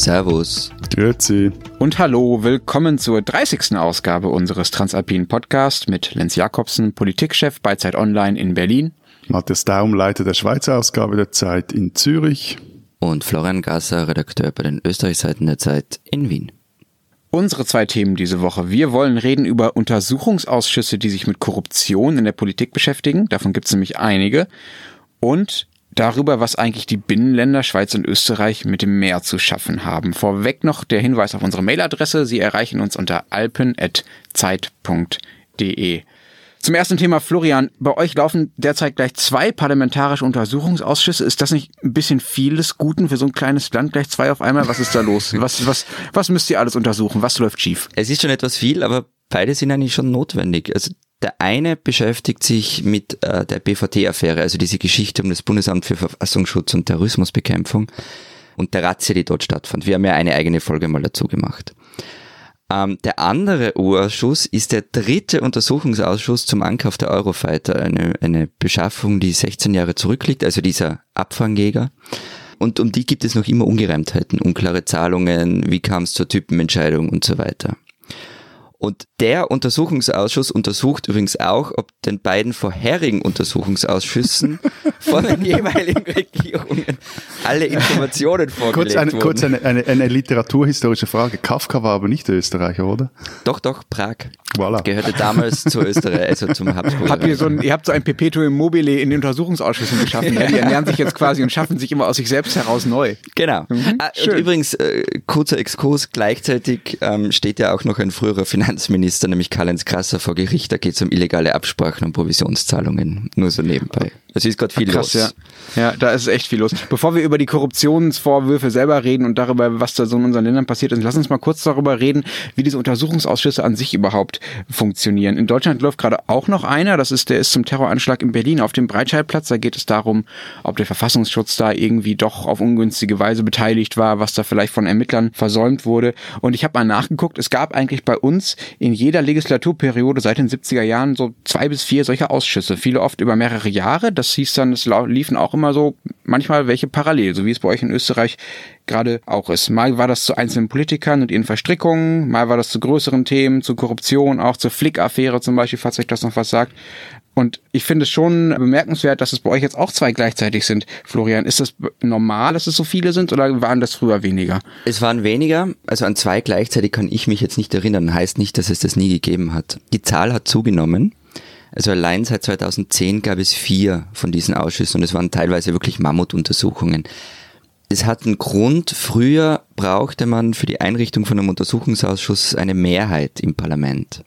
Servus. Grüezi. Und hallo, willkommen zur 30. Ausgabe unseres Transalpinen Podcasts mit Lenz Jakobsen, Politikchef bei Zeit Online in Berlin. Matthias Daum, Leiter der Schweizer Ausgabe der Zeit in Zürich. Und Florian Gasser, Redakteur bei den Österreichseiten der Zeit in Wien. Unsere zwei Themen diese Woche. Wir wollen reden über Untersuchungsausschüsse, die sich mit Korruption in der Politik beschäftigen. Davon gibt es nämlich einige. Und darüber, was eigentlich die Binnenländer Schweiz und Österreich mit dem Meer zu schaffen haben. Vorweg noch der Hinweis auf unsere Mailadresse. Sie erreichen uns unter alpen.zeit.de. Zum ersten Thema, Florian, bei euch laufen derzeit gleich zwei parlamentarische Untersuchungsausschüsse. Ist das nicht ein bisschen vieles Guten für so ein kleines Land? Gleich zwei auf einmal? Was ist da los? Was, was, was müsst ihr alles untersuchen? Was läuft schief? Es ist schon etwas viel, aber beide sind eigentlich schon notwendig. Also der eine beschäftigt sich mit äh, der BVT-Affäre, also diese Geschichte um das Bundesamt für Verfassungsschutz und Terrorismusbekämpfung und der Razzia, die dort stattfand. Wir haben ja eine eigene Folge mal dazu gemacht. Ähm, der andere U-Ausschuss ist der dritte Untersuchungsausschuss zum Ankauf der Eurofighter, eine, eine Beschaffung, die 16 Jahre zurückliegt, also dieser Abfangjäger. Und um die gibt es noch immer Ungereimtheiten, unklare Zahlungen, wie kam es zur Typenentscheidung und so weiter. Und der Untersuchungsausschuss untersucht übrigens auch, ob den beiden vorherigen Untersuchungsausschüssen von den jeweiligen Regierungen alle Informationen vorgelegt kurz eine, wurden. Kurz eine, eine, eine literaturhistorische Frage. Kafka war aber nicht Österreicher, oder? Doch, doch, Prag. Voilà. Gehörte damals zu Österreich, also zum Habsburger. Habt ihr so ein, ihr habt so ein Perpetuum mobile in den Untersuchungsausschüssen geschaffen. ja. Die ernähren sich jetzt quasi und schaffen sich immer aus sich selbst heraus neu. Genau. Mhm, ah, schön. und übrigens, äh, kurzer Exkurs, gleichzeitig ähm, steht ja auch noch ein früherer Finanzminister, nämlich Karl-Heinz Krasser, vor Gericht. Da geht es um illegale Absprachen und Provisionszahlungen. Nur so nebenbei. Es ist gerade viel Krass, los. ja. Ja, da ist echt viel los. Bevor wir über die Korruptionsvorwürfe selber reden und darüber, was da so in unseren Ländern passiert ist, lass uns mal kurz darüber reden, wie diese Untersuchungsausschüsse an sich überhaupt funktionieren. In Deutschland läuft gerade auch noch einer, das ist, der ist zum Terroranschlag in Berlin auf dem Breitscheidplatz. Da geht es darum, ob der Verfassungsschutz da irgendwie doch auf ungünstige Weise beteiligt war, was da vielleicht von Ermittlern versäumt wurde. Und ich habe mal nachgeguckt, es gab eigentlich bei uns in jeder Legislaturperiode seit den 70er Jahren so zwei bis vier solche Ausschüsse, viele oft über mehrere Jahre. Das hieß dann, es liefen auch immer so manchmal welche parallel, so wie es bei euch in Österreich gerade auch ist. Mal war das zu einzelnen Politikern und ihren Verstrickungen, mal war das zu größeren Themen, zu Korruption, auch zur Flick-Affäre zum Beispiel, falls euch das noch was sagt. Und ich finde es schon bemerkenswert, dass es bei euch jetzt auch zwei gleichzeitig sind. Florian, ist das normal, dass es so viele sind oder waren das früher weniger? Es waren weniger, also an zwei gleichzeitig kann ich mich jetzt nicht erinnern. Heißt nicht, dass es das nie gegeben hat. Die Zahl hat zugenommen. Also allein seit 2010 gab es vier von diesen Ausschüssen und es waren teilweise wirklich Mammutuntersuchungen. Es hat einen Grund, früher brauchte man für die Einrichtung von einem Untersuchungsausschuss eine Mehrheit im Parlament.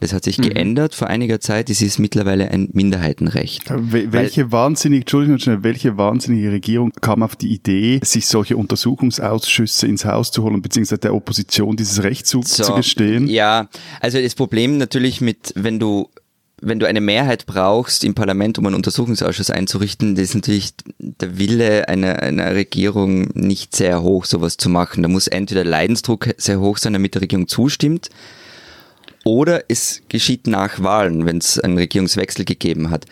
Das hat sich geändert vor einiger Zeit, es ist mittlerweile ein Minderheitenrecht. Wel- Welche wahnsinnige, Entschuldigung, schnell, welche wahnsinnige Regierung kam auf die Idee, sich solche Untersuchungsausschüsse ins Haus zu holen, beziehungsweise der Opposition dieses Recht zu, zu gestehen? Ja, also das Problem natürlich mit, wenn du wenn du eine Mehrheit brauchst im Parlament, um einen Untersuchungsausschuss einzurichten, das ist natürlich der Wille einer, einer Regierung nicht sehr hoch, sowas zu machen. Da muss entweder der Leidensdruck sehr hoch sein, damit die Regierung zustimmt, oder es geschieht nach Wahlen, wenn es einen Regierungswechsel gegeben hat.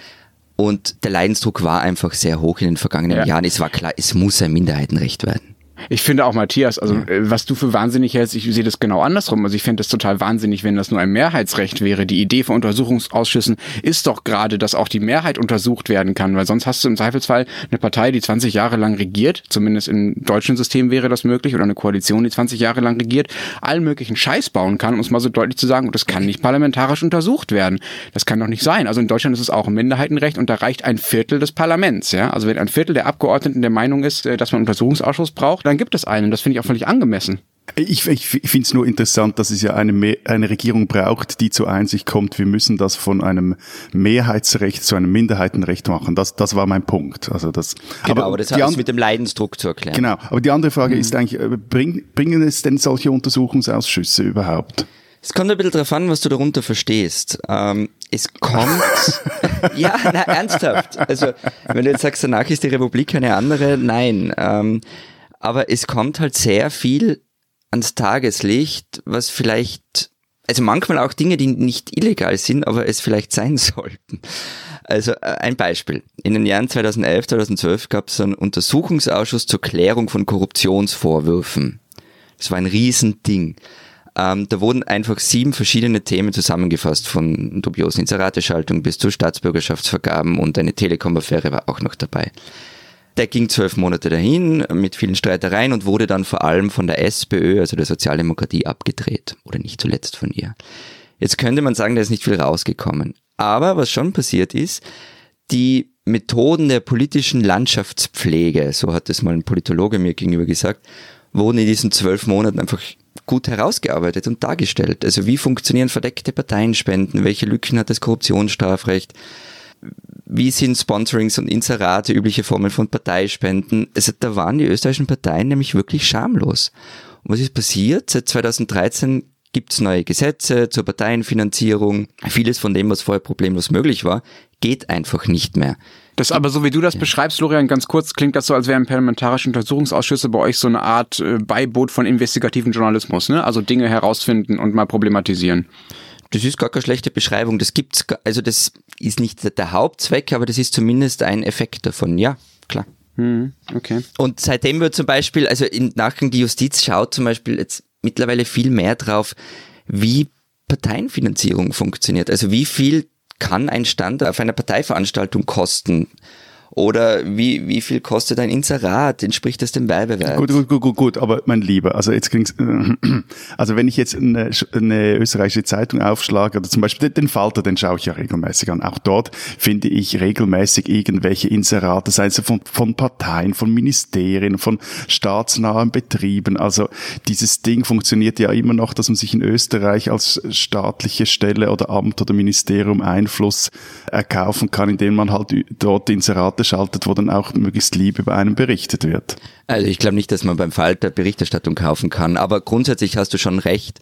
Und der Leidensdruck war einfach sehr hoch in den vergangenen Ja. Jahren. Es war klar, es muss ein Minderheitenrecht werden. Ich finde auch, Matthias, also äh, was du für wahnsinnig hältst, ich sehe das genau andersrum. Also ich finde das total wahnsinnig, wenn das nur ein Mehrheitsrecht wäre. Die Idee von Untersuchungsausschüssen ist doch gerade, dass auch die Mehrheit untersucht werden kann, weil sonst hast du im Zweifelsfall eine Partei, die 20 Jahre lang regiert, zumindest im deutschen System wäre das möglich, oder eine Koalition, die 20 Jahre lang regiert, allen möglichen Scheiß bauen kann, um es mal so deutlich zu sagen, und das kann nicht parlamentarisch untersucht werden. Das kann doch nicht sein. Also in Deutschland ist es auch ein Minderheitenrecht und da reicht ein Viertel des Parlaments. Ja? Also wenn ein Viertel der Abgeordneten der Meinung ist, äh, dass man einen Untersuchungsausschuss braucht, dann gibt es einen. Das finde ich auch völlig angemessen. Ich, ich, ich finde es nur interessant, dass es ja eine, eine Regierung braucht, die zur Einsicht kommt, wir müssen das von einem Mehrheitsrecht zu einem Minderheitenrecht machen. Das, das war mein Punkt. Also das, Genau, aber, das die hat mit dem Leidensdruck zu erklären. Genau, aber die andere Frage Mhm. ist eigentlich, äh, bring, bringen es denn solche Untersuchungsausschüsse überhaupt? Es kommt ein bisschen drauf an, was du darunter verstehst. Ähm, es kommt, ja, na, ernsthaft. Also, wenn du jetzt sagst, danach ist die Republik eine andere, nein. Ähm, aber es kommt halt sehr viel ans Tageslicht, was vielleicht, also manchmal auch Dinge, die nicht illegal sind, aber es vielleicht sein sollten. Also äh, ein Beispiel. In den Jahren 2011, 2012 gab es einen Untersuchungsausschuss zur Klärung von Korruptionsvorwürfen Es war ein Riesending. Ähm, da wurden einfach sieben verschiedene Themen zusammengefasst, von dubiosen Inserateschaltung bis zu Staatsbürgerschaftsvergaben und eine Telekom-Affäre war auch noch dabei. Der ging zwölf Monate dahin mit vielen Streitereien und wurde dann vor allem von der SPÖ, also der Sozialdemokratie, abgedreht. Oder nicht zuletzt von ihr. Jetzt könnte man sagen, da ist nicht viel rausgekommen. Aber was schon passiert ist, die Methoden der politischen Landschaftspflege, so hat es mal ein Politologe mir gegenüber gesagt, wurden in diesen zwölf Monaten einfach gut herausgearbeitet und dargestellt. Also wie funktionieren verdeckte Parteienspenden? Welche Lücken hat das Korruptionsstrafrecht? Wie sind Sponsorings und Inserate übliche Formen von Parteispenden? Also da waren die österreichischen Parteien nämlich wirklich schamlos. Und was ist passiert? Seit 2013 gibt es neue Gesetze zur Parteienfinanzierung. Vieles von dem, was vorher problemlos möglich war, geht einfach nicht mehr. Das aber so wie du das ja. beschreibst, Florian, ganz kurz, klingt das so, als wären parlamentarische Untersuchungsausschüsse bei euch so eine Art äh, Beiboot von investigativen Journalismus, ne? Also Dinge herausfinden und mal problematisieren. Das ist gar keine schlechte Beschreibung. Das gibt's, also das ist nicht der Hauptzweck, aber das ist zumindest ein Effekt davon. Ja, klar. Hm, okay. Und seitdem wird zum Beispiel, also in Nachgang die Justiz schaut zum Beispiel jetzt mittlerweile viel mehr drauf, wie Parteienfinanzierung funktioniert. Also wie viel kann ein Stand auf einer Parteiveranstaltung kosten? Oder wie, wie viel kostet ein Inserat? Entspricht das dem Werbewert? Gut, gut, gut, gut, gut, aber mein Lieber, also jetzt ging's, also wenn ich jetzt eine, eine österreichische Zeitung aufschlage, oder zum Beispiel den Falter, den schaue ich ja regelmäßig an. Auch dort finde ich regelmäßig irgendwelche Inserate, sei es von, von Parteien, von Ministerien, von staatsnahen Betrieben. Also dieses Ding funktioniert ja immer noch, dass man sich in Österreich als staatliche Stelle oder Amt oder Ministerium Einfluss erkaufen kann, indem man halt dort Inserate Seite schaltet, wo dann auch möglichst lieb über einen berichtet wird. Also ich glaube nicht, dass man beim Falter Berichterstattung kaufen kann, aber grundsätzlich hast du schon recht.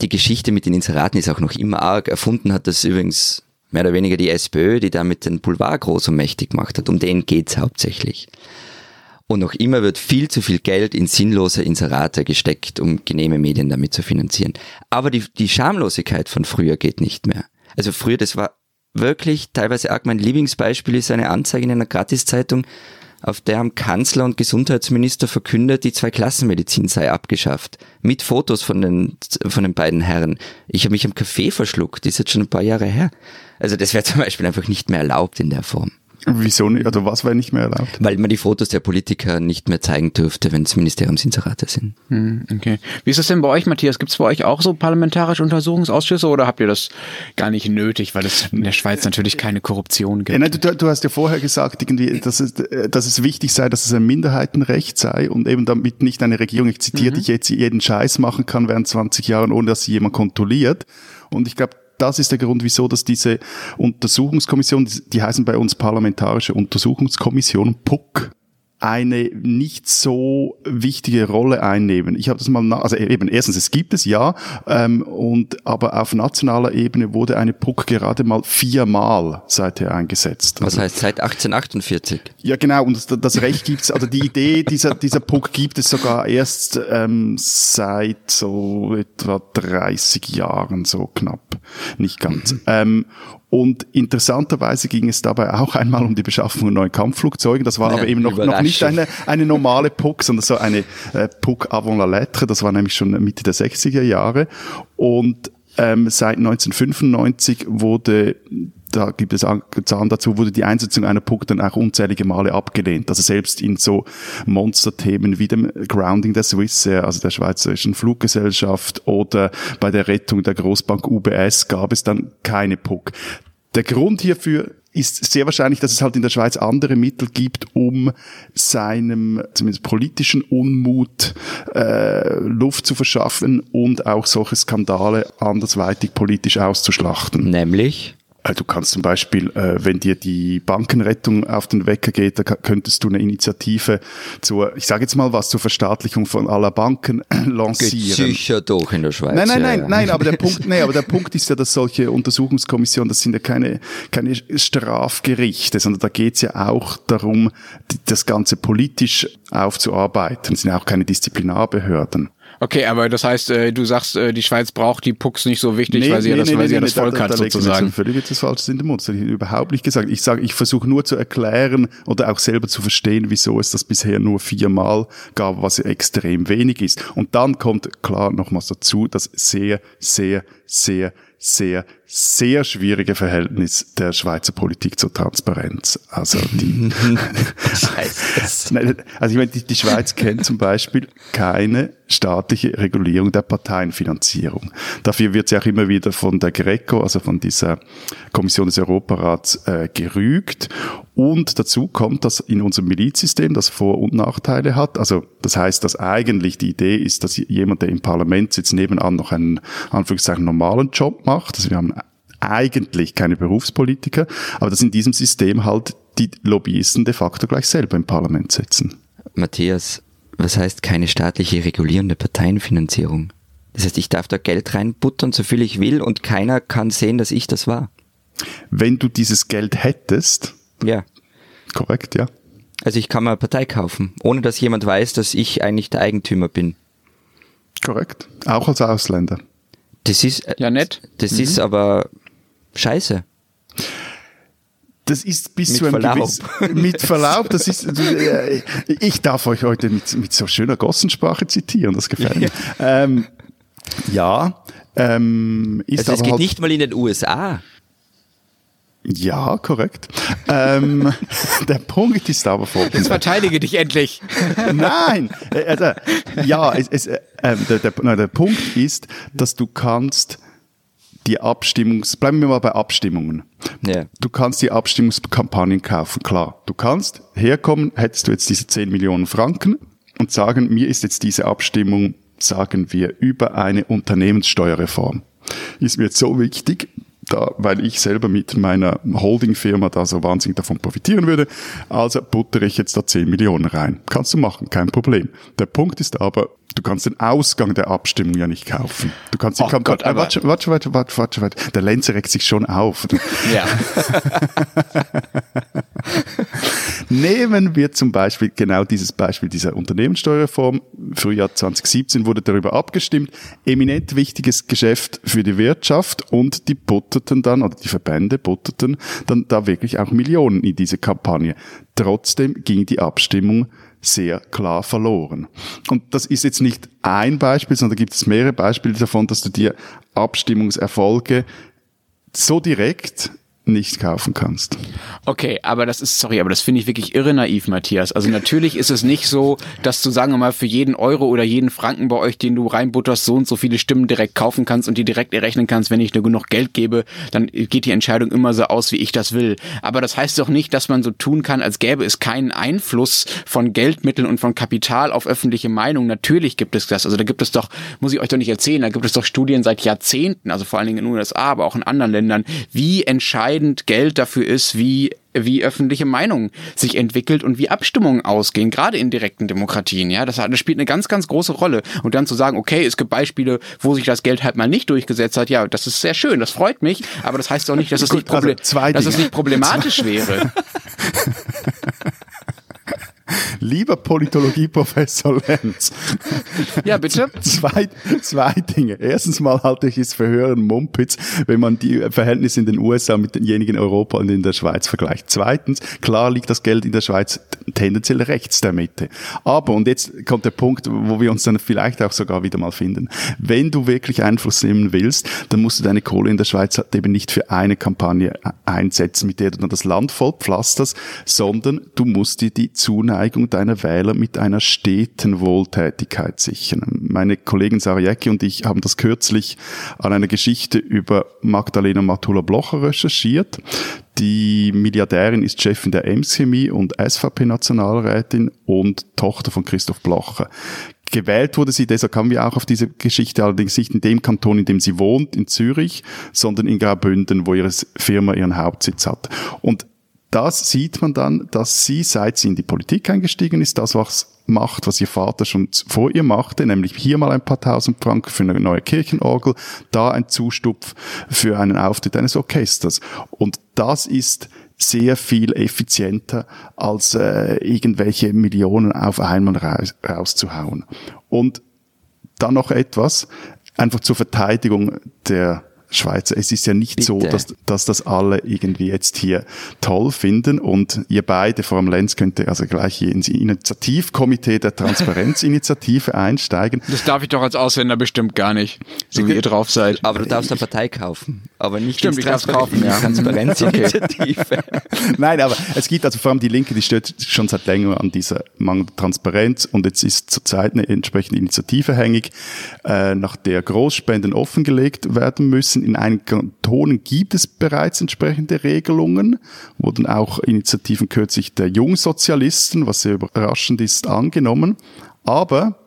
Die Geschichte mit den Inseraten ist auch noch immer arg. Erfunden hat das übrigens mehr oder weniger die SPÖ, die damit den Boulevard groß und mächtig gemacht hat. Um den geht's hauptsächlich. Und noch immer wird viel zu viel Geld in sinnlose Inserate gesteckt, um genehme Medien damit zu finanzieren. Aber die, die Schamlosigkeit von früher geht nicht mehr. Also früher, das war wirklich teilweise arg. Mein Lieblingsbeispiel ist eine Anzeige in einer Gratiszeitung, auf der haben Kanzler und Gesundheitsminister verkündet, die Zweiklassenmedizin sei abgeschafft. Mit Fotos von den, von den beiden Herren. Ich habe mich am Kaffee verschluckt, ist jetzt schon ein paar Jahre her. Also das wäre zum Beispiel einfach nicht mehr erlaubt in der Form. Wieso nicht? Oder was war nicht mehr erlaubt? Weil man die Fotos der Politiker nicht mehr zeigen dürfte, wenn es Ministeriumsinserate sind. Hm, okay. Wie ist das denn bei euch, Matthias? Gibt es bei euch auch so parlamentarische Untersuchungsausschüsse oder habt ihr das gar nicht nötig, weil es in der Schweiz natürlich keine Korruption gibt? Ja, nein, du, du, hast ja vorher gesagt, irgendwie, dass, es, dass es wichtig sei, dass es ein Minderheitenrecht sei und eben damit nicht eine Regierung, ich zitiere mhm. dich jetzt, jeden Scheiß machen kann während 20 Jahren, ohne dass sie jemand kontrolliert. Und ich glaube, das ist der Grund, wieso dass diese Untersuchungskommission, die heißen bei uns Parlamentarische Untersuchungskommission, PUC, eine nicht so wichtige Rolle einnehmen. Ich habe das mal, also eben erstens, es gibt es ja, ähm, und aber auf nationaler Ebene wurde eine PUC gerade mal viermal seither eingesetzt. Was also, heißt seit 1848? Ja genau, und das, das Recht gibt's, also die Idee dieser dieser PUC gibt es sogar erst ähm, seit so etwa 30 Jahren, so knapp, nicht ganz. Mhm. Ähm, und interessanterweise ging es dabei auch einmal um die Beschaffung von neuen Kampfflugzeugen. Das war ja, aber eben noch, noch nicht eine, eine normale PUC, sondern so eine äh, PUC avant la lettre. Das war nämlich schon Mitte der 60er Jahre. Und ähm, seit 1995 wurde da gibt es Zahlen dazu, wurde die Einsetzung einer PUC dann auch unzählige Male abgelehnt. Also selbst in so Monsterthemen wie dem Grounding der Swissair, also der Schweizerischen Fluggesellschaft oder bei der Rettung der Großbank UBS gab es dann keine PUC. Der Grund hierfür ist sehr wahrscheinlich, dass es halt in der Schweiz andere Mittel gibt, um seinem zumindest politischen Unmut äh, Luft zu verschaffen und auch solche Skandale andersweitig politisch auszuschlachten. Nämlich? Äh, du kannst zum Beispiel, äh, wenn dir die Bankenrettung auf den Wecker geht, da könntest du eine Initiative zur, ich sage jetzt mal was, zur Verstaatlichung von aller Banken lancieren. Geht sicher doch in der Schweiz. Nein, nein, nein, ja, nein, aber der Punkt, nee, aber der Punkt ist ja, dass solche Untersuchungskommissionen, das sind ja keine, keine Strafgerichte, sondern da geht's ja auch darum, das Ganze politisch aufzuarbeiten. Das sind ja auch keine Disziplinarbehörden. Okay, aber das heißt, äh, du sagst, äh, die Schweiz braucht die Pucks nicht so wichtig, Nee, weil sie ja nee, das, nee, weil sie ja das da- Volk da- hat da mir sozusagen. jetzt Völlig etwas Falsches in den Mund. Das habe ich überhaupt nicht gesagt. Ich sage, ich versuche nur zu erklären oder auch selber zu verstehen, wieso es das bisher nur viermal gab, was extrem wenig ist. Und dann kommt klar nochmals dazu das sehr, sehr, sehr, sehr, sehr schwierige Verhältnis der Schweizer Politik zur Transparenz. Also die? Nein, also ich meine, die, die Schweiz kennt zum Beispiel keine staatliche Regulierung der Parteienfinanzierung. Dafür wird sie auch immer wieder von der Greco, also von dieser Kommission des Europarats, äh, gerügt. Und dazu kommt, dass in unserem Milizsystem das Vor- und Nachteile hat. Also das heißt, dass eigentlich die Idee ist, dass jemand, der im Parlament sitzt, nebenan noch einen, Anführungszeichen, normalen Job macht. Also wir haben eigentlich keine Berufspolitiker, aber dass in diesem System halt die Lobbyisten de facto gleich selber im Parlament sitzen. Matthias, was heißt keine staatliche regulierende Parteienfinanzierung? Das heißt, ich darf da Geld reinbuttern, so viel ich will, und keiner kann sehen, dass ich das war. Wenn du dieses Geld hättest, Ja. korrekt, ja, Also ich kann mir eine Partei kaufen, ohne dass jemand weiß, dass ich eigentlich der Eigentümer bin. korrekt, auch als Ausländer. Das ist, äh, Ja, nett. das ist aber scheiße. Das ist bis Mit zu einem Verlaub. gewissen, mit Verlaub, das ist, äh, ich darf euch heute mit, mit so schöner Gossensprache zitieren, das gefällt mir. Ähm, ja, ähm, ist Also es geht halt, nicht mal in den USA. ja, korrekt. ähm, der Punkt ist aber Jetzt folgender. verteidige dich endlich. Nein, äh, also, ja, es, es, äh, ähm, der, der, nein, der Punkt ist, dass du kannst die Abstimmungs, bleiben wir mal bei Abstimmungen. Ja. Du kannst die Abstimmungskampagnen kaufen, klar. Du kannst herkommen, hättest du jetzt diese 10 Millionen Franken und sagen, mir ist jetzt diese Abstimmung, sagen wir, über eine Unternehmenssteuerreform. Ist mir jetzt so wichtig, da, weil ich selber mit meiner Holdingfirma da so wahnsinnig davon profitieren würde. Also buttere ich jetzt da 10 Millionen rein. Kannst du machen, kein Problem. Der Punkt ist aber, du kannst den Ausgang der Abstimmung ja nicht kaufen. Du kannst Oh Gott, aber- warte, warte, warte, warte, warte, warte. Der Lenzer regt sich schon auf. Ja. Nehmen wir zum Beispiel genau dieses Beispiel dieser Unternehmenssteuerreform. Frühjahr 2017 wurde darüber abgestimmt. Eminent wichtiges Geschäft für die Wirtschaft und die butterten dann, oder die Verbände butterten dann da wirklich auch Millionen in diese Kampagne. Trotzdem ging die Abstimmung sehr klar verloren. Und das ist jetzt nicht ein Beispiel, sondern da gibt es mehrere Beispiele davon, dass du dir Abstimmungserfolge so direkt nicht kaufen kannst. Okay, aber das ist, sorry, aber das finde ich wirklich irre naiv, Matthias. Also natürlich ist es nicht so, dass du, sagen wir mal, für jeden Euro oder jeden Franken bei euch, den du reinbutterst, so und so viele Stimmen direkt kaufen kannst und die direkt errechnen kannst, wenn ich nur genug Geld gebe, dann geht die Entscheidung immer so aus, wie ich das will. Aber das heißt doch nicht, dass man so tun kann, als gäbe es keinen Einfluss von Geldmitteln und von Kapital auf öffentliche Meinung. Natürlich gibt es das. Also da gibt es doch, muss ich euch doch nicht erzählen, da gibt es doch Studien seit Jahrzehnten, also vor allen Dingen in den USA, aber auch in anderen Ländern, wie entscheidend Geld dafür ist, wie wie öffentliche Meinung sich entwickelt und wie Abstimmungen ausgehen, gerade in direkten Demokratien. Ja, das, das spielt eine ganz, ganz große Rolle. Und dann zu sagen, okay, es gibt Beispiele, wo sich das Geld halt mal nicht durchgesetzt hat, ja, das ist sehr schön, das freut mich, aber das heißt doch nicht, dass es, Gut, nicht, also dass es nicht problematisch wäre. Lieber Politologieprofessor Lenz, Ja, bitte. zwei, zwei Dinge. Erstens mal halte ich es für höheren Mumpitz, wenn man die Verhältnisse in den USA mit denjenigen in Europa und in der Schweiz vergleicht. Zweitens, klar liegt das Geld in der Schweiz tendenziell rechts der Mitte. Aber, und jetzt kommt der Punkt, wo wir uns dann vielleicht auch sogar wieder mal finden. Wenn du wirklich Einfluss nehmen willst, dann musst du deine Kohle in der Schweiz halt eben nicht für eine Kampagne einsetzen, mit der du dann das Land voll pflasterst, sondern du musst dir die Zuneigung deiner Wähler mit einer steten Wohltätigkeit sichern. Meine Kollegin Sarah Jäcki und ich haben das kürzlich an einer Geschichte über Magdalena Matula-Blocher recherchiert. Die Milliardärin ist Chefin der Ems-Chemie und SVP-Nationalrätin und Tochter von Christoph Blocher. Gewählt wurde sie, deshalb kamen wir auch auf diese Geschichte, allerdings nicht in dem Kanton, in dem sie wohnt, in Zürich, sondern in Graubünden, wo ihre Firma ihren Hauptsitz hat. Und das sieht man dann, dass sie, seit sie in die Politik eingestiegen ist, das was macht, was ihr Vater schon vor ihr machte, nämlich hier mal ein paar tausend Franken für eine neue Kirchenorgel, da ein Zustupf für einen Auftritt eines Orchesters. Und das ist sehr viel effizienter, als äh, irgendwelche Millionen auf einmal raus, rauszuhauen. Und dann noch etwas, einfach zur Verteidigung der Schweizer. Es ist ja nicht Bitte. so, dass, dass das alle irgendwie jetzt hier toll finden und ihr beide, vor allem Lenz, könnt ihr also gleich hier ins Initiativkomitee der Transparenzinitiative einsteigen. Das darf ich doch als Ausländer bestimmt gar nicht, so wie ihr drauf seid. Aber du darfst eine Partei kaufen. Aber nicht Stimmt, ich kaufen, ja. Transparenzinitiative. Nein, aber es gibt also vor allem die Linke, die stört schon seit längerem an dieser Mangel der Transparenz und jetzt ist zurzeit eine entsprechende Initiative hängig, äh, nach der Großspenden offengelegt werden müssen. In einigen Kantonen gibt es bereits entsprechende Regelungen, wurden auch Initiativen kürzlich der Jungsozialisten, was sehr überraschend ist, angenommen. Aber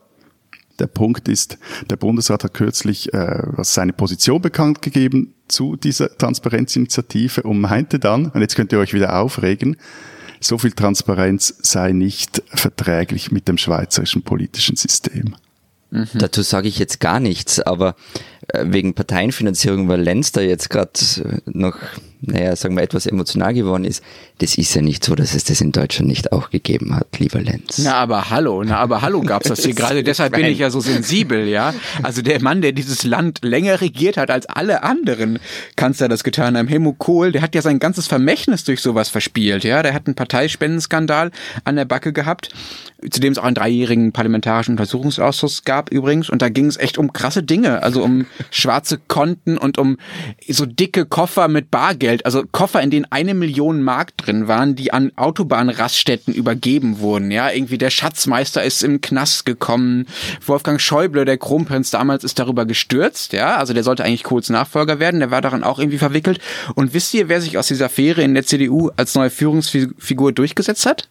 der Punkt ist, der Bundesrat hat kürzlich äh, seine Position bekannt gegeben zu dieser Transparenzinitiative und meinte dann, und jetzt könnt ihr euch wieder aufregen, so viel Transparenz sei nicht verträglich mit dem schweizerischen politischen System. Dazu sage ich jetzt gar nichts, aber wegen Parteienfinanzierung, weil Lenz da jetzt gerade noch, naja, sagen wir, etwas emotional geworden ist, das ist ja nicht so, dass es das in Deutschland nicht auch gegeben hat, lieber Lenz. Na aber hallo, na aber hallo gab's das hier gerade. Deshalb bin ich ja so sensibel, ja. Also der Mann, der dieses Land länger regiert hat als alle anderen Kanzler das getan haben, Helmut Kohl, der hat ja sein ganzes Vermächtnis durch sowas verspielt, ja. Der hat einen Parteispendensskandal an der Backe gehabt, zu dem es auch einen dreijährigen parlamentarischen Untersuchungsausschuss gab übrigens. Und da ging es echt um krasse Dinge, also um schwarze Konten und um so dicke Koffer mit Bargeld, also Koffer, in denen eine Million Mark drin waren, die an Autobahnraststätten übergeben wurden. Ja, irgendwie der Schatzmeister ist im Knast gekommen. Wolfgang Schäuble, der Kronprinz damals, ist darüber gestürzt. Ja, also der sollte eigentlich Kohls Nachfolger werden. Der war daran auch irgendwie verwickelt. Und wisst ihr, wer sich aus dieser Affäre in der CDU als neue Führungsfigur durchgesetzt hat?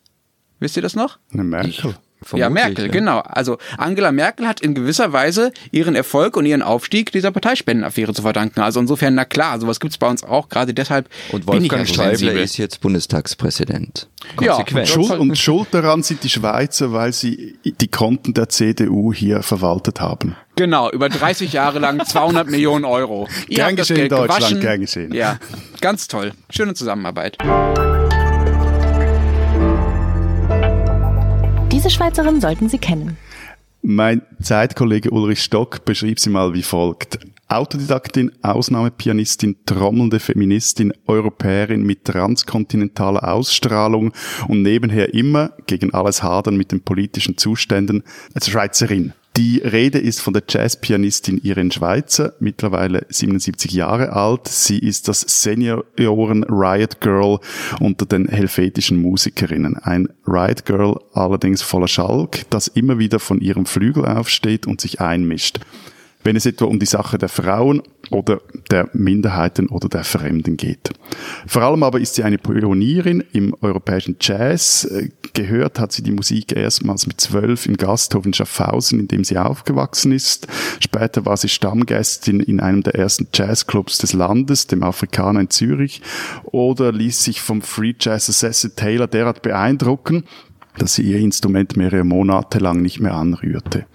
Wisst ihr das noch? Eine Merkel. Ja, Vermutlich, Merkel, genau. Also Angela Merkel hat in gewisser Weise ihren Erfolg und ihren Aufstieg dieser Parteispendenaffäre zu verdanken. Also insofern, na klar, sowas gibt's bei uns auch. Gerade deshalb Und bin ich Wolfgang ja so Schäuble ist jetzt Bundestagspräsident. Ja, Konsequent. Schuld, und schuld daran sind die Schweizer, weil sie die Konten der CDU hier verwaltet haben. Genau, über 30 Jahre lang 200 Millionen Euro. Ihr Gern habt das geschehen, Geld Deutschland, gewaschen. gern geschehen. Ja, ganz toll. Schöne Zusammenarbeit. Schweizerin sollten Sie kennen. Mein Zeitkollege Ulrich Stock beschrieb sie mal wie folgt. Autodidaktin, Ausnahmepianistin, trommelnde Feministin, Europäerin mit transkontinentaler Ausstrahlung und nebenher immer gegen alles hadern mit den politischen Zuständen als Schweizerin. Die Rede ist von der Jazzpianistin Irene Schweizer, mittlerweile 77 Jahre alt. Sie ist das Senioren Riot Girl unter den helvetischen Musikerinnen. Ein Riot Girl allerdings voller Schalk, das immer wieder von ihrem Flügel aufsteht und sich einmischt wenn es etwa um die Sache der Frauen oder der Minderheiten oder der Fremden geht. Vor allem aber ist sie eine Pionierin im europäischen Jazz. Gehört hat sie die Musik erstmals mit zwölf im Gasthof in Schaffhausen, in dem sie aufgewachsen ist. Später war sie Stammgästin in einem der ersten Jazzclubs des Landes, dem Afrikaner in Zürich, oder ließ sich vom Free Jazzer Cecil Taylor derart beeindrucken, dass sie ihr Instrument mehrere Monate lang nicht mehr anrührte.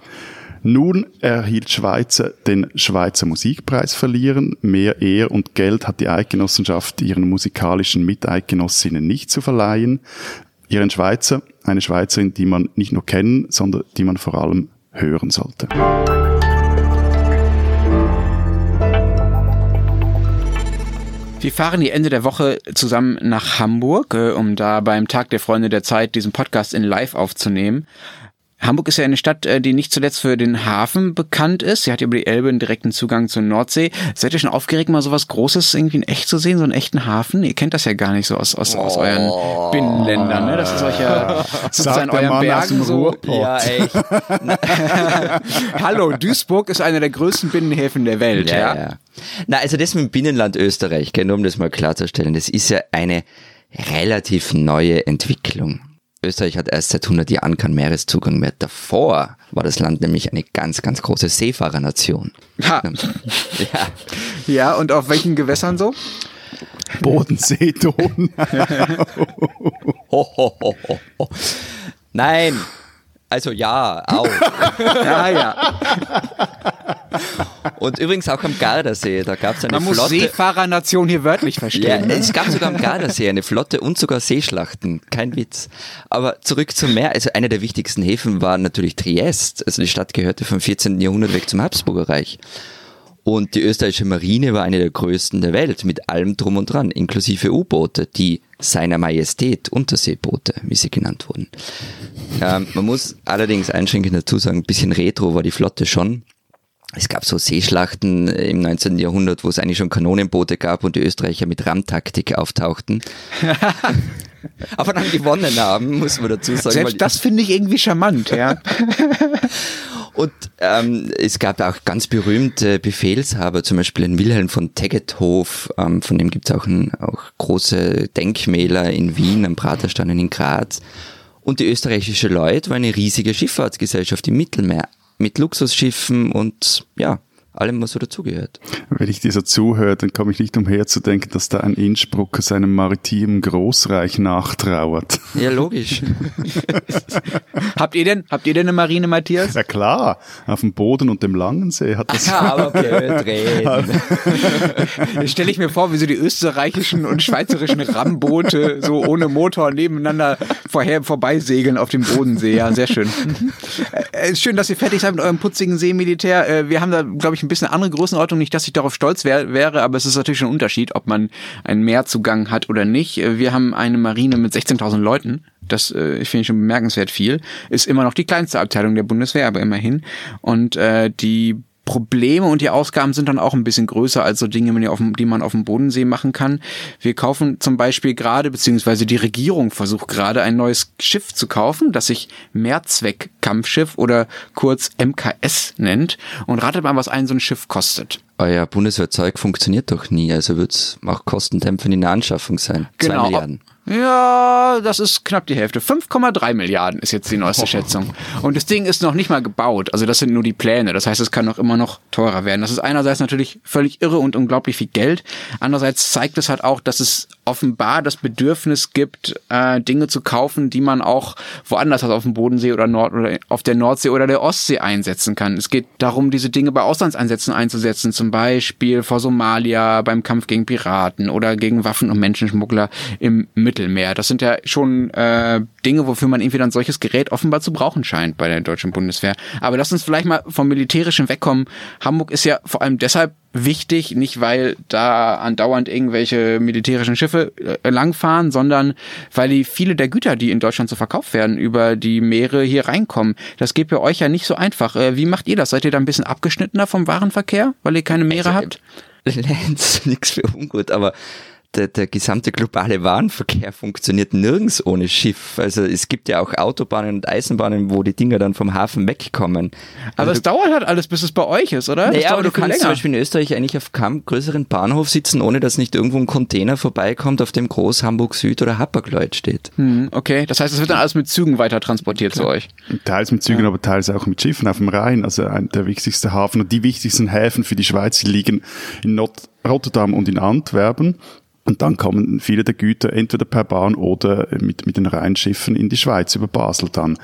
Nun erhielt Schweizer den Schweizer Musikpreis verlieren. Mehr Ehr und Geld hat die Eidgenossenschaft ihren musikalischen Miteidgenossinnen nicht zu verleihen. Ihren Schweizer, eine Schweizerin, die man nicht nur kennen, sondern die man vor allem hören sollte. Wir fahren die Ende der Woche zusammen nach Hamburg, äh, um da beim Tag der Freunde der Zeit diesen Podcast in Live aufzunehmen. Hamburg ist ja eine Stadt, äh, die nicht zuletzt für den Hafen bekannt ist. Sie hat über die Elbe einen direkten Zugang zur Nordsee. Seid ihr schon aufgeregt, mal sowas Großes irgendwie in echt zu sehen, so einen echten Hafen? Ihr kennt das ja gar nicht so aus, aus, aus euren Binnenländern, ne? Das ist euch ja der euren Mann Bergen so. Ja, echt. Hallo, Duisburg ist einer der größten Binnenhäfen der Welt, ja? Ja, ja. Na, also das mit dem Binnenland Österreich, gell, nur um das mal klarzustellen, das ist ja eine relativ neue Entwicklung. Österreich hat erst seit 100 Jahren keinen Meereszugang mehr. Davor war das Land nämlich eine ganz, ganz große Seefahrernation. Ha. Ja, Ja, und auf welchen Gewässern so? Bodensee, Donau. ho, ho, ho, ho, ho. Nein, also ja, auch. Ja, ja. Und übrigens auch am Gardasee, da gab es eine Man muss Flotte. Seefahrernation hier wörtlich Ja, verstehen. es gab sogar am Gardasee eine Flotte und sogar Seeschlachten. Kein Witz. Aber zurück zum Meer. Also einer der wichtigsten Häfen war natürlich Triest. Also die Stadt gehörte vom 14. Jahrhundert weg zum Habsburger Reich. Und die österreichische Marine war eine der größten der Welt, mit allem drum und dran, inklusive U-Boote, die seiner Majestät Unterseeboote, wie sie genannt wurden. Ähm, man muss allerdings einschränkend dazu sagen, ein bisschen retro war die Flotte schon. Es gab so Seeschlachten im 19. Jahrhundert, wo es eigentlich schon Kanonenboote gab und die Österreicher mit Rammtaktik auftauchten. Aber dann gewonnen haben, muss man dazu sagen. Selbst das finde ich irgendwie charmant, ja. und ähm, es gab auch ganz berühmte Befehlshaber, zum Beispiel den Wilhelm von Tegethof, ähm, von dem gibt es auch, ein, auch große Denkmäler in Wien, am Praterstein in Graz. Und die österreichische Lloyd war eine riesige Schifffahrtsgesellschaft im Mittelmeer mit Luxusschiffen und ja, allem, was so dazugehört. Wenn ich dir so zuhöre, dann komme ich nicht umher zu denken, dass da ein Innsbrucker seinem maritimen Großreich nachtrauert. Ja, logisch. habt ihr denn, habt ihr denn eine Marine, Matthias? Ja klar, auf dem Boden und dem Langensee hat das... Aber blöd reden. Jetzt stelle ich mir vor, wie so die österreichischen und schweizerischen Rammboote so ohne Motor nebeneinander vorher vorbeisegeln auf dem Bodensee. Ja, sehr schön. Äh, ist schön, dass ihr fertig seid mit eurem putzigen Seemilitär. Äh, wir haben da, glaube ich, ein bisschen andere Größenordnung. Nicht, dass ich darauf stolz wär, wäre, aber es ist natürlich schon ein Unterschied, ob man einen Meerzugang hat oder nicht. Äh, Wir haben eine Marine mit 16.000 Leuten. Das äh, finde ich schon bemerkenswert viel. Ist immer noch die kleinste Abteilung der Bundeswehr, aber immerhin. Und äh, die Probleme und die Ausgaben sind dann auch ein bisschen größer als so Dinge, die, man auf dem Bodensee machen kann. Wir kaufen zum Beispiel gerade, beziehungsweise die Regierung versucht gerade ein neues Schiff zu kaufen, das sich Mehrzweck-Kampfschiff oder kurz MKS nennt. Und ratet mal, was ein so ein Schiff kostet. Euer Bundeswehrzeug funktioniert doch nie, also wird es auch kostendämpfend in der Anschaffung sein. Zwei Milliarden. Ja, das ist knapp die Hälfte. 5,3 Milliarden ist jetzt die neueste Schätzung. Und das Ding ist noch nicht mal gebaut. Also das sind nur die Pläne. Das heißt, es kann noch immer noch teurer werden. Das ist einerseits natürlich völlig irre und unglaublich viel Geld. Andererseits zeigt es halt auch, dass es offenbar das Bedürfnis gibt, äh, Dinge zu kaufen, die man auch woanders als auf dem Bodensee oder, Nord oder auf der Nordsee oder der Ostsee einsetzen kann. Es geht darum, diese Dinge bei Auslandseinsätzen einzusetzen. Zum Beispiel vor Somalia beim Kampf gegen Piraten oder gegen Waffen- und Menschenschmuggler im Mittelmeer. Das sind ja schon äh, Dinge, wofür man irgendwie dann solches Gerät offenbar zu brauchen scheint bei der deutschen Bundeswehr. Aber lass uns vielleicht mal vom Militärischen wegkommen. Hamburg ist ja vor allem deshalb wichtig, nicht weil da andauernd irgendwelche militärischen Schiffe äh, langfahren, sondern weil die viele der Güter, die in Deutschland so verkauft werden, über die Meere hier reinkommen. Das geht bei euch ja nicht so einfach. Äh, wie macht ihr das? Seid ihr da ein bisschen abgeschnittener vom Warenverkehr, weil ihr keine Meere Also, habt? Lenz, nichts für ungut, aber der, der gesamte globale Warenverkehr funktioniert nirgends ohne Schiff. Also es gibt ja auch Autobahnen und Eisenbahnen, wo die Dinger dann vom Hafen wegkommen. Aber also es dauert halt alles, bis es bei euch ist, oder? Naja, aber du kannst zum Beispiel in Österreich eigentlich auf keinem größeren Bahnhof sitzen, ohne dass nicht irgendwo ein Container vorbeikommt, auf dem groß Hamburg Süd oder Hapag-Lloyd steht. Hm, okay, das heißt, es wird dann alles mit Zügen weiter transportiert zu euch. Teils mit Zügen, aber teils auch mit Schiffen auf dem Rhein. Also ein, der wichtigste Hafen und die wichtigsten Häfen für die Schweiz liegen in Not Rotterdam und in Antwerpen. Und dann kommen viele der Güter entweder per Bahn oder mit, mit den Rheinschiffen in die Schweiz über Basel dann.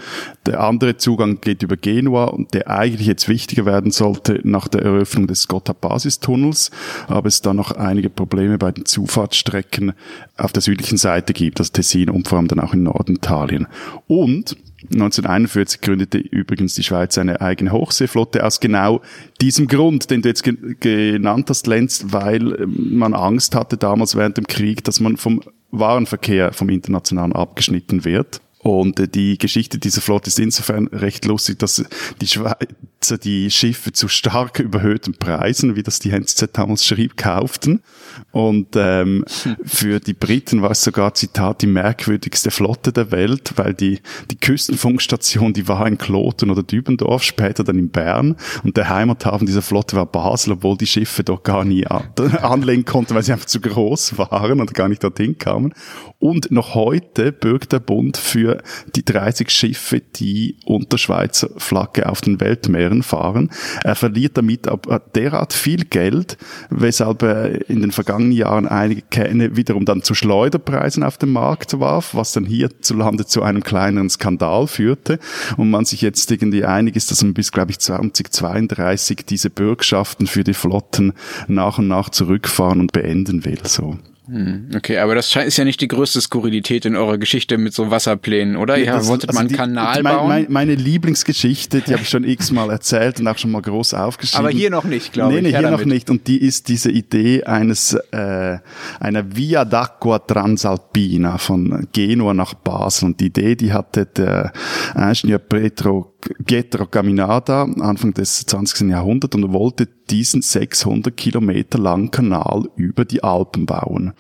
Der andere Zugang geht über Genua und der eigentlich jetzt wichtiger werden sollte nach der Eröffnung des Gotthard-Basistunnels, aber es da noch einige Probleme bei den Zufahrtsstrecken auf der südlichen Seite gibt, also Tessin und vor allem dann auch in Norditalien. Und 1941 gründete übrigens die Schweiz eine eigene Hochseeflotte aus genau diesem Grund, den du jetzt ge genannt hast, Lenz, weil ähm, man Angst hatte damals während dem Krieg, dass man vom Warenverkehr vom Internationalen abgeschnitten wird. Und äh, die Geschichte dieser Flotte ist insofern recht lustig, dass die Schweizer die Schiffe zu stark überhöhten Preisen, wie das die NZZ damals schrieb, kauften. Und ähm, für die Briten war es sogar, Zitat, die merkwürdigste Flotte der Welt, weil die, die Küstenfunkstation, die war in Kloten oder Dübendorf, später dann in Bern. Und der Heimathafen dieser Flotte war Basel, obwohl die Schiffe dort gar nie an, anlegen konnten, weil sie einfach zu groß waren und gar nicht dorthin kamen. Und noch heute bürgt der Bund für die 30 Schiffe, die unter Schweizer Flagge auf den Weltmeeren fahren. Er verliert damit aber derart viel Geld, weshalb er in den vergangenen Jahren einige Kähne wiederum dann zu Schleuderpreisen auf den Markt warf, was dann hierzulande zu einem kleineren Skandal führte und man sich jetzt irgendwie einig ist, dass man bis, glaube ich, 2032 diese Bürgschaften für die Flotten nach und nach zurückfahren und beenden will. So. Hm, okay, aber das ist ja nicht die größte Skurrilität in eurer Geschichte mit so Wasserplänen, oder? Ja, das, wolltet also man einen Kanal die, bauen? Meine, meine Lieblingsgeschichte, die habe ich schon x-mal erzählt und auch schon mal groß aufgeschrieben. Aber hier noch nicht, glaube nee, ich. Nee, hier noch nicht. Und die ist diese Idee eines äh, einer Via d'Acqua Transalpina von Genua nach Basel. Und die Idee, die hatte der Ingenieur Pietro Pietro Caminada Anfang des 20. Jahrhunderts und wollte diesen 600 Kilometer langen Kanal über die Alpen bauen.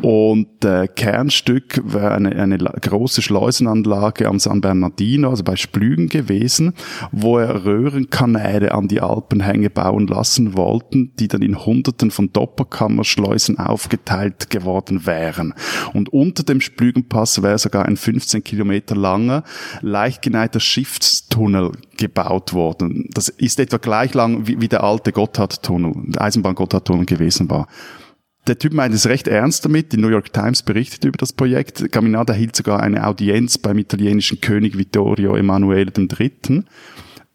Und äh, Kernstück wäre eine, eine große Schleusenanlage am San Bernardino, also bei Splügen gewesen, wo er Röhrenkanäle an die Alpenhänge bauen lassen wollten, die dann in Hunderten von Doppelkammerschleusen aufgeteilt geworden wären. Und unter dem Splügenpass wäre sogar ein 15 Kilometer langer, leicht geneigter Schiffstunnel gebaut worden. Das ist etwa gleich lang wie, wie der alte Gotthardtunnel, der Eisenbahn-Gotthardtunnel gewesen war der Typ meint es recht ernst damit. Die New York Times berichtet über das Projekt. Caminada hielt sogar eine Audienz beim italienischen König Vittorio Emanuele III.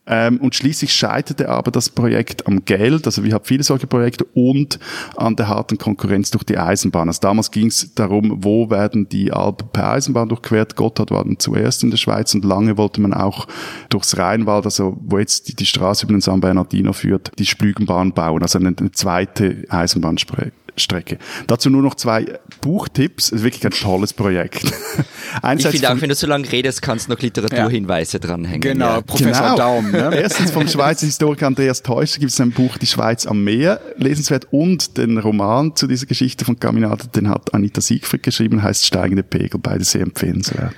Ähm, und schließlich scheiterte aber das Projekt am Geld, also wir haben viele solche Projekte, und an der harten Konkurrenz durch die Eisenbahn. Also damals ging es darum, wo werden die Alpen per Eisenbahn durchquert. Gotthard war dann zuerst in der Schweiz und lange wollte man auch durchs Rheinwald, also wo jetzt die, die Straße über den San Bernardino führt, die Splügenbahn bauen, also eine, eine zweite Eisenbahnstrecke. Strecke. Dazu nur noch zwei Buchtipps. Es ist wirklich ein tolles Projekt. ich finde auch, wenn du so lange redest, kannst du noch Literaturhinweise ja. dranhängen. Genau, ja. Professor genau. Daum. Ne? Erstens vom Schweizer Historiker Andreas Teuscher gibt es ein Buch Die Schweiz am Meer, lesenswert, und den Roman zu dieser Geschichte von Caminata, den hat Anita Siegfried geschrieben, heißt Steigende Pegel, beide sehr empfehlenswert.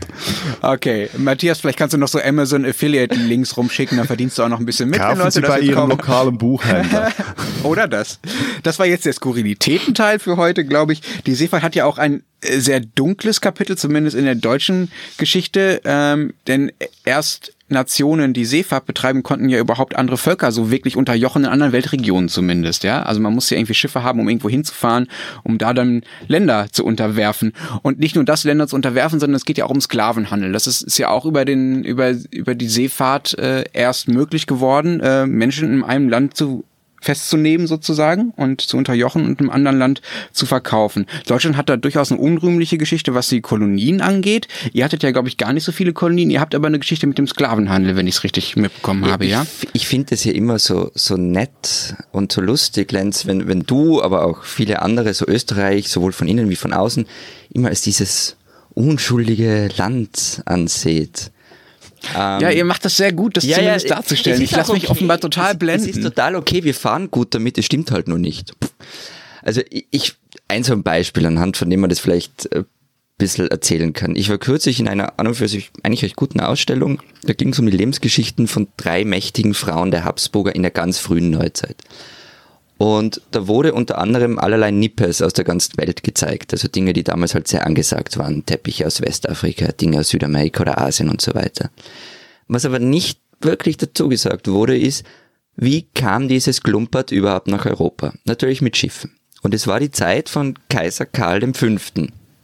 Okay, Matthias, vielleicht kannst du noch so Amazon Affiliate Links rumschicken, dann verdienst du auch noch ein bisschen mit. Kaufen Sie bei Ihrem lokalen Buchhändler. Oder das. Das war jetzt der Skurrilität dritten Teil für heute, glaube ich. Die Seefahrt hat ja auch ein äh, sehr dunkles Kapitel, zumindest in der deutschen Geschichte, ähm, denn erst Nationen, die Seefahrt betreiben, konnten ja überhaupt andere Völker so wirklich unterjochen, in anderen Weltregionen zumindest, ja. Also man muss ja irgendwie Schiffe haben, um irgendwo hinzufahren, um da dann Länder zu unterwerfen. Und nicht nur das Länder zu unterwerfen, sondern es geht ja auch um Sklavenhandel. Das ist, ist ja auch über den, über, über die Seefahrt äh, erst möglich geworden, äh, Menschen in einem Land zu festzunehmen sozusagen und zu unterjochen und im anderen Land zu verkaufen. Deutschland hat da durchaus eine unrühmliche Geschichte, was die Kolonien angeht. Ihr hattet ja, glaube ich, gar nicht so viele Kolonien. Ihr habt aber eine Geschichte mit dem Sklavenhandel, wenn ich es richtig mitbekommen habe, ja? Ich, ich finde es ja immer so, so nett und so lustig, Lenz, wenn, wenn du, aber auch viele andere, so Österreich, sowohl von innen wie von außen, immer als dieses unschuldige Land anseht. Ähm, ja, ihr macht das sehr gut, das ja, zumindest ja, darzustellen. Ich lasse mich offenbar total es, blenden. Es ist total okay, wir fahren gut damit, es stimmt halt nur nicht. Also ich, ein so ein Beispiel, anhand von dem man das vielleicht ein äh, bisschen erzählen kann. Ich war kürzlich in einer an und für sich eigentlich recht guten Ausstellung. Da ging es um die Lebensgeschichten von drei mächtigen Frauen der Habsburger in der ganz frühen Neuzeit. Und da wurde unter anderem allerlei Nippes aus der ganzen Welt gezeigt. Also Dinge, die damals halt sehr angesagt waren. Teppiche aus Westafrika, Dinge aus Südamerika oder Asien und so weiter. Was aber nicht wirklich dazu gesagt wurde, ist, wie kam dieses Klumpert überhaupt nach Europa? Natürlich mit Schiffen. Und es war die Zeit von Kaiser Karl V.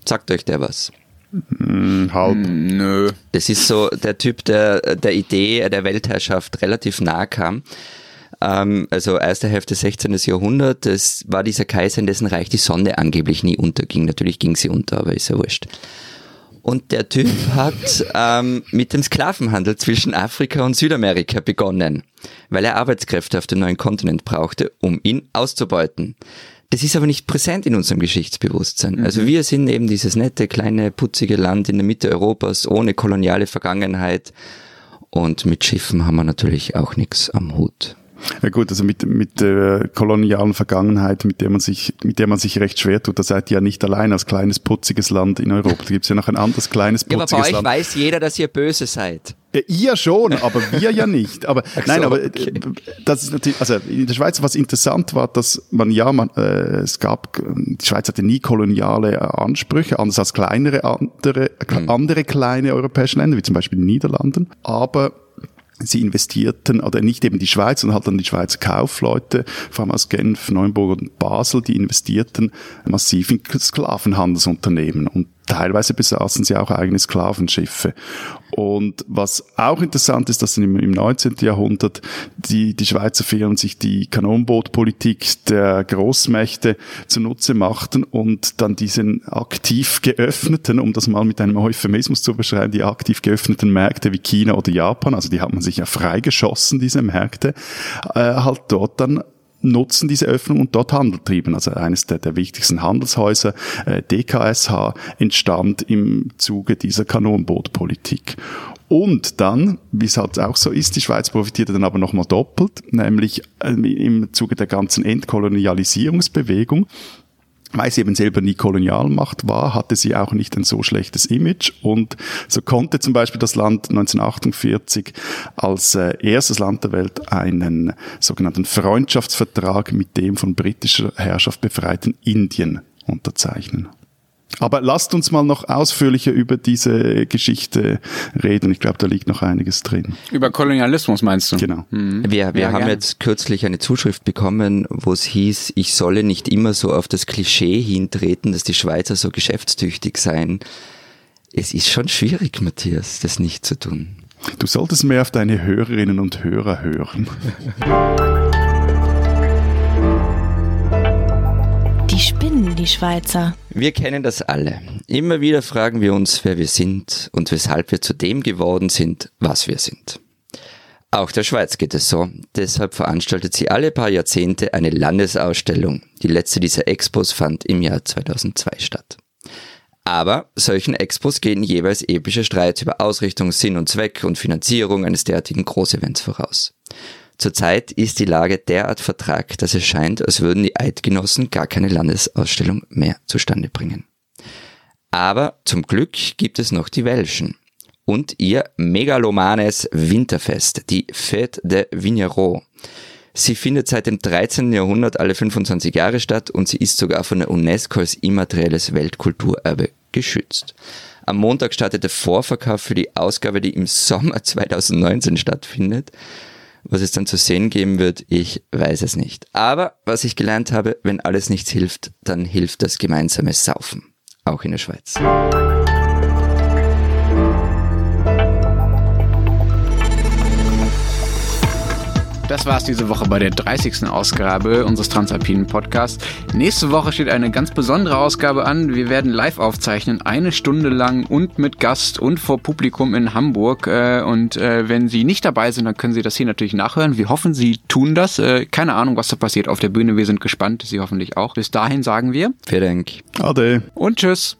Sagt euch der was? Hm, halb. Hm, nö. Das ist so der Typ, der der Idee der Weltherrschaft relativ nahe kam ähm, also erste Hälfte 16. Jahrhundert, das war dieser Kaiser, in dessen Reich die Sonne angeblich nie unterging. Natürlich ging sie unter, aber ist ja wurscht. Und der Typ hat ähm, mit dem Sklavenhandel zwischen Afrika und Südamerika begonnen, weil er Arbeitskräfte auf dem neuen Kontinent brauchte, um ihn auszubeuten. Das ist aber nicht präsent in unserem Geschichtsbewusstsein. Mhm. Also wir sind eben dieses nette, kleine, putzige Land in der Mitte Europas ohne koloniale Vergangenheit. Und mit Schiffen haben wir natürlich auch nichts am Hut. Ja gut, also mit, mit der kolonialen Vergangenheit, mit der man sich, mit der man sich recht schwer tut, da seid ihr ja nicht allein als kleines putziges Land in Europa. Da gibt's ja noch ein anderes kleines putziges Land. Ja, aber bei euch Land. weiß jeder, dass ihr böse seid. Äh, Ihr schon, aber wir ja nicht. Aber Ach nein, so, aber äh, okay. das ist natürlich, also in der Schweiz was interessant war, dass man ja, man, äh, es gab, die Schweiz hatte nie koloniale äh, Ansprüche, anders als kleinere andere, Mhm. andere kleine europäische Länder, wie zum Beispiel die Niederlanden. Aber sie investierten, oder nicht eben die Schweiz, sondern halt dann die Schweizer Kaufleute, vor allem aus Genf, Neuenburg und Basel, die investierten massiv in Sklavenhandelsunternehmen. Und teilweise besaßen sie auch eigene Sklavenschiffe. Und was auch interessant ist, dass im, im 19. Jahrhundert die, die Schweizer Firmen sich die Kanonbootpolitik der Großmächte zunutze machten und dann diesen aktiv geöffneten, um das mal mit einem Euphemismus zu beschreiben, die aktiv geöffneten Märkte wie China oder Japan, also die hat man sich ja freigeschossen, diese Märkte, äh, halt dort dann nutzen diese Öffnung und dort Handel trieben. Also eines der, der wichtigsten Handelshäuser, äh, DKSH, entstand im Zuge dieser Kanonbootpolitik. Und dann, wie es halt auch so ist, die Schweiz profitierte dann aber nochmal doppelt, nämlich äh, im Zuge der ganzen Entkolonialisierungsbewegung weil sie eben selber nie Kolonialmacht war, hatte sie auch nicht ein so schlechtes Image und so konnte zum Beispiel das Land 1948 als äh, erstes Land der Welt einen sogenannten Freundschaftsvertrag mit dem von britischer Herrschaft befreiten Indien unterzeichnen. Aber lasst uns mal noch ausführlicher über diese Geschichte reden. Ich glaube, da liegt noch einiges drin. Über Kolonialismus meinst du? Genau. Wir, wir Ja, haben gerne. jetzt kürzlich eine Zuschrift bekommen, wo es hieß, ich solle nicht immer so auf das Klischee hintreten, dass die Schweizer so geschäftstüchtig seien. Es ist schon schwierig, Matthias, das nicht zu tun. Du solltest mehr auf deine Hörerinnen und Hörer hören. spinnen, die Schweizer. Wir kennen das alle. Immer wieder fragen wir uns, wer wir sind und weshalb wir zu dem geworden sind, was wir sind. Auch der Schweiz geht es so. Deshalb veranstaltet sie alle paar Jahrzehnte eine Landesausstellung. Die letzte dieser Expos fand im Jahr 2002 statt. Aber solchen Expos gehen jeweils epische Streits über Ausrichtung, Sinn und Zweck und Finanzierung eines derartigen Großevents voraus. Zurzeit ist die Lage derart vertragt, dass es scheint, als würden die Eidgenossen gar keine Landesausstellung mehr zustande bringen. Aber zum Glück gibt es noch die Welschen und ihr megalomanes Winterfest, die Fête de Vigneron. Sie findet seit dem 13. Jahrhundert alle 25 Jahre statt und sie ist sogar von der UNESCO als immaterielles Weltkulturerbe geschützt. Am Montag startet der Vorverkauf für die Ausgabe, die im Sommer 2019 stattfindet. Was es dann zu sehen geben wird, ich weiß es nicht. Aber was ich gelernt habe, wenn alles nichts hilft, dann hilft das gemeinsame Saufen. Auch in der Schweiz. Das war's diese Woche bei der 30. Ausgabe unseres Transalpinen Podcasts. Nächste Woche steht eine ganz besondere Ausgabe an. Wir werden live aufzeichnen, eine Stunde lang und mit Gast und vor Publikum in Hamburg. Äh, Und äh, wenn Sie nicht dabei sind, dann können Sie das hier natürlich nachhören. Wir hoffen, Sie tun das. Äh, Keine Ahnung, was da passiert auf der Bühne. Wir sind gespannt. Sie hoffentlich auch. Bis dahin sagen wir Vielen Dank. Ade. und tschüss.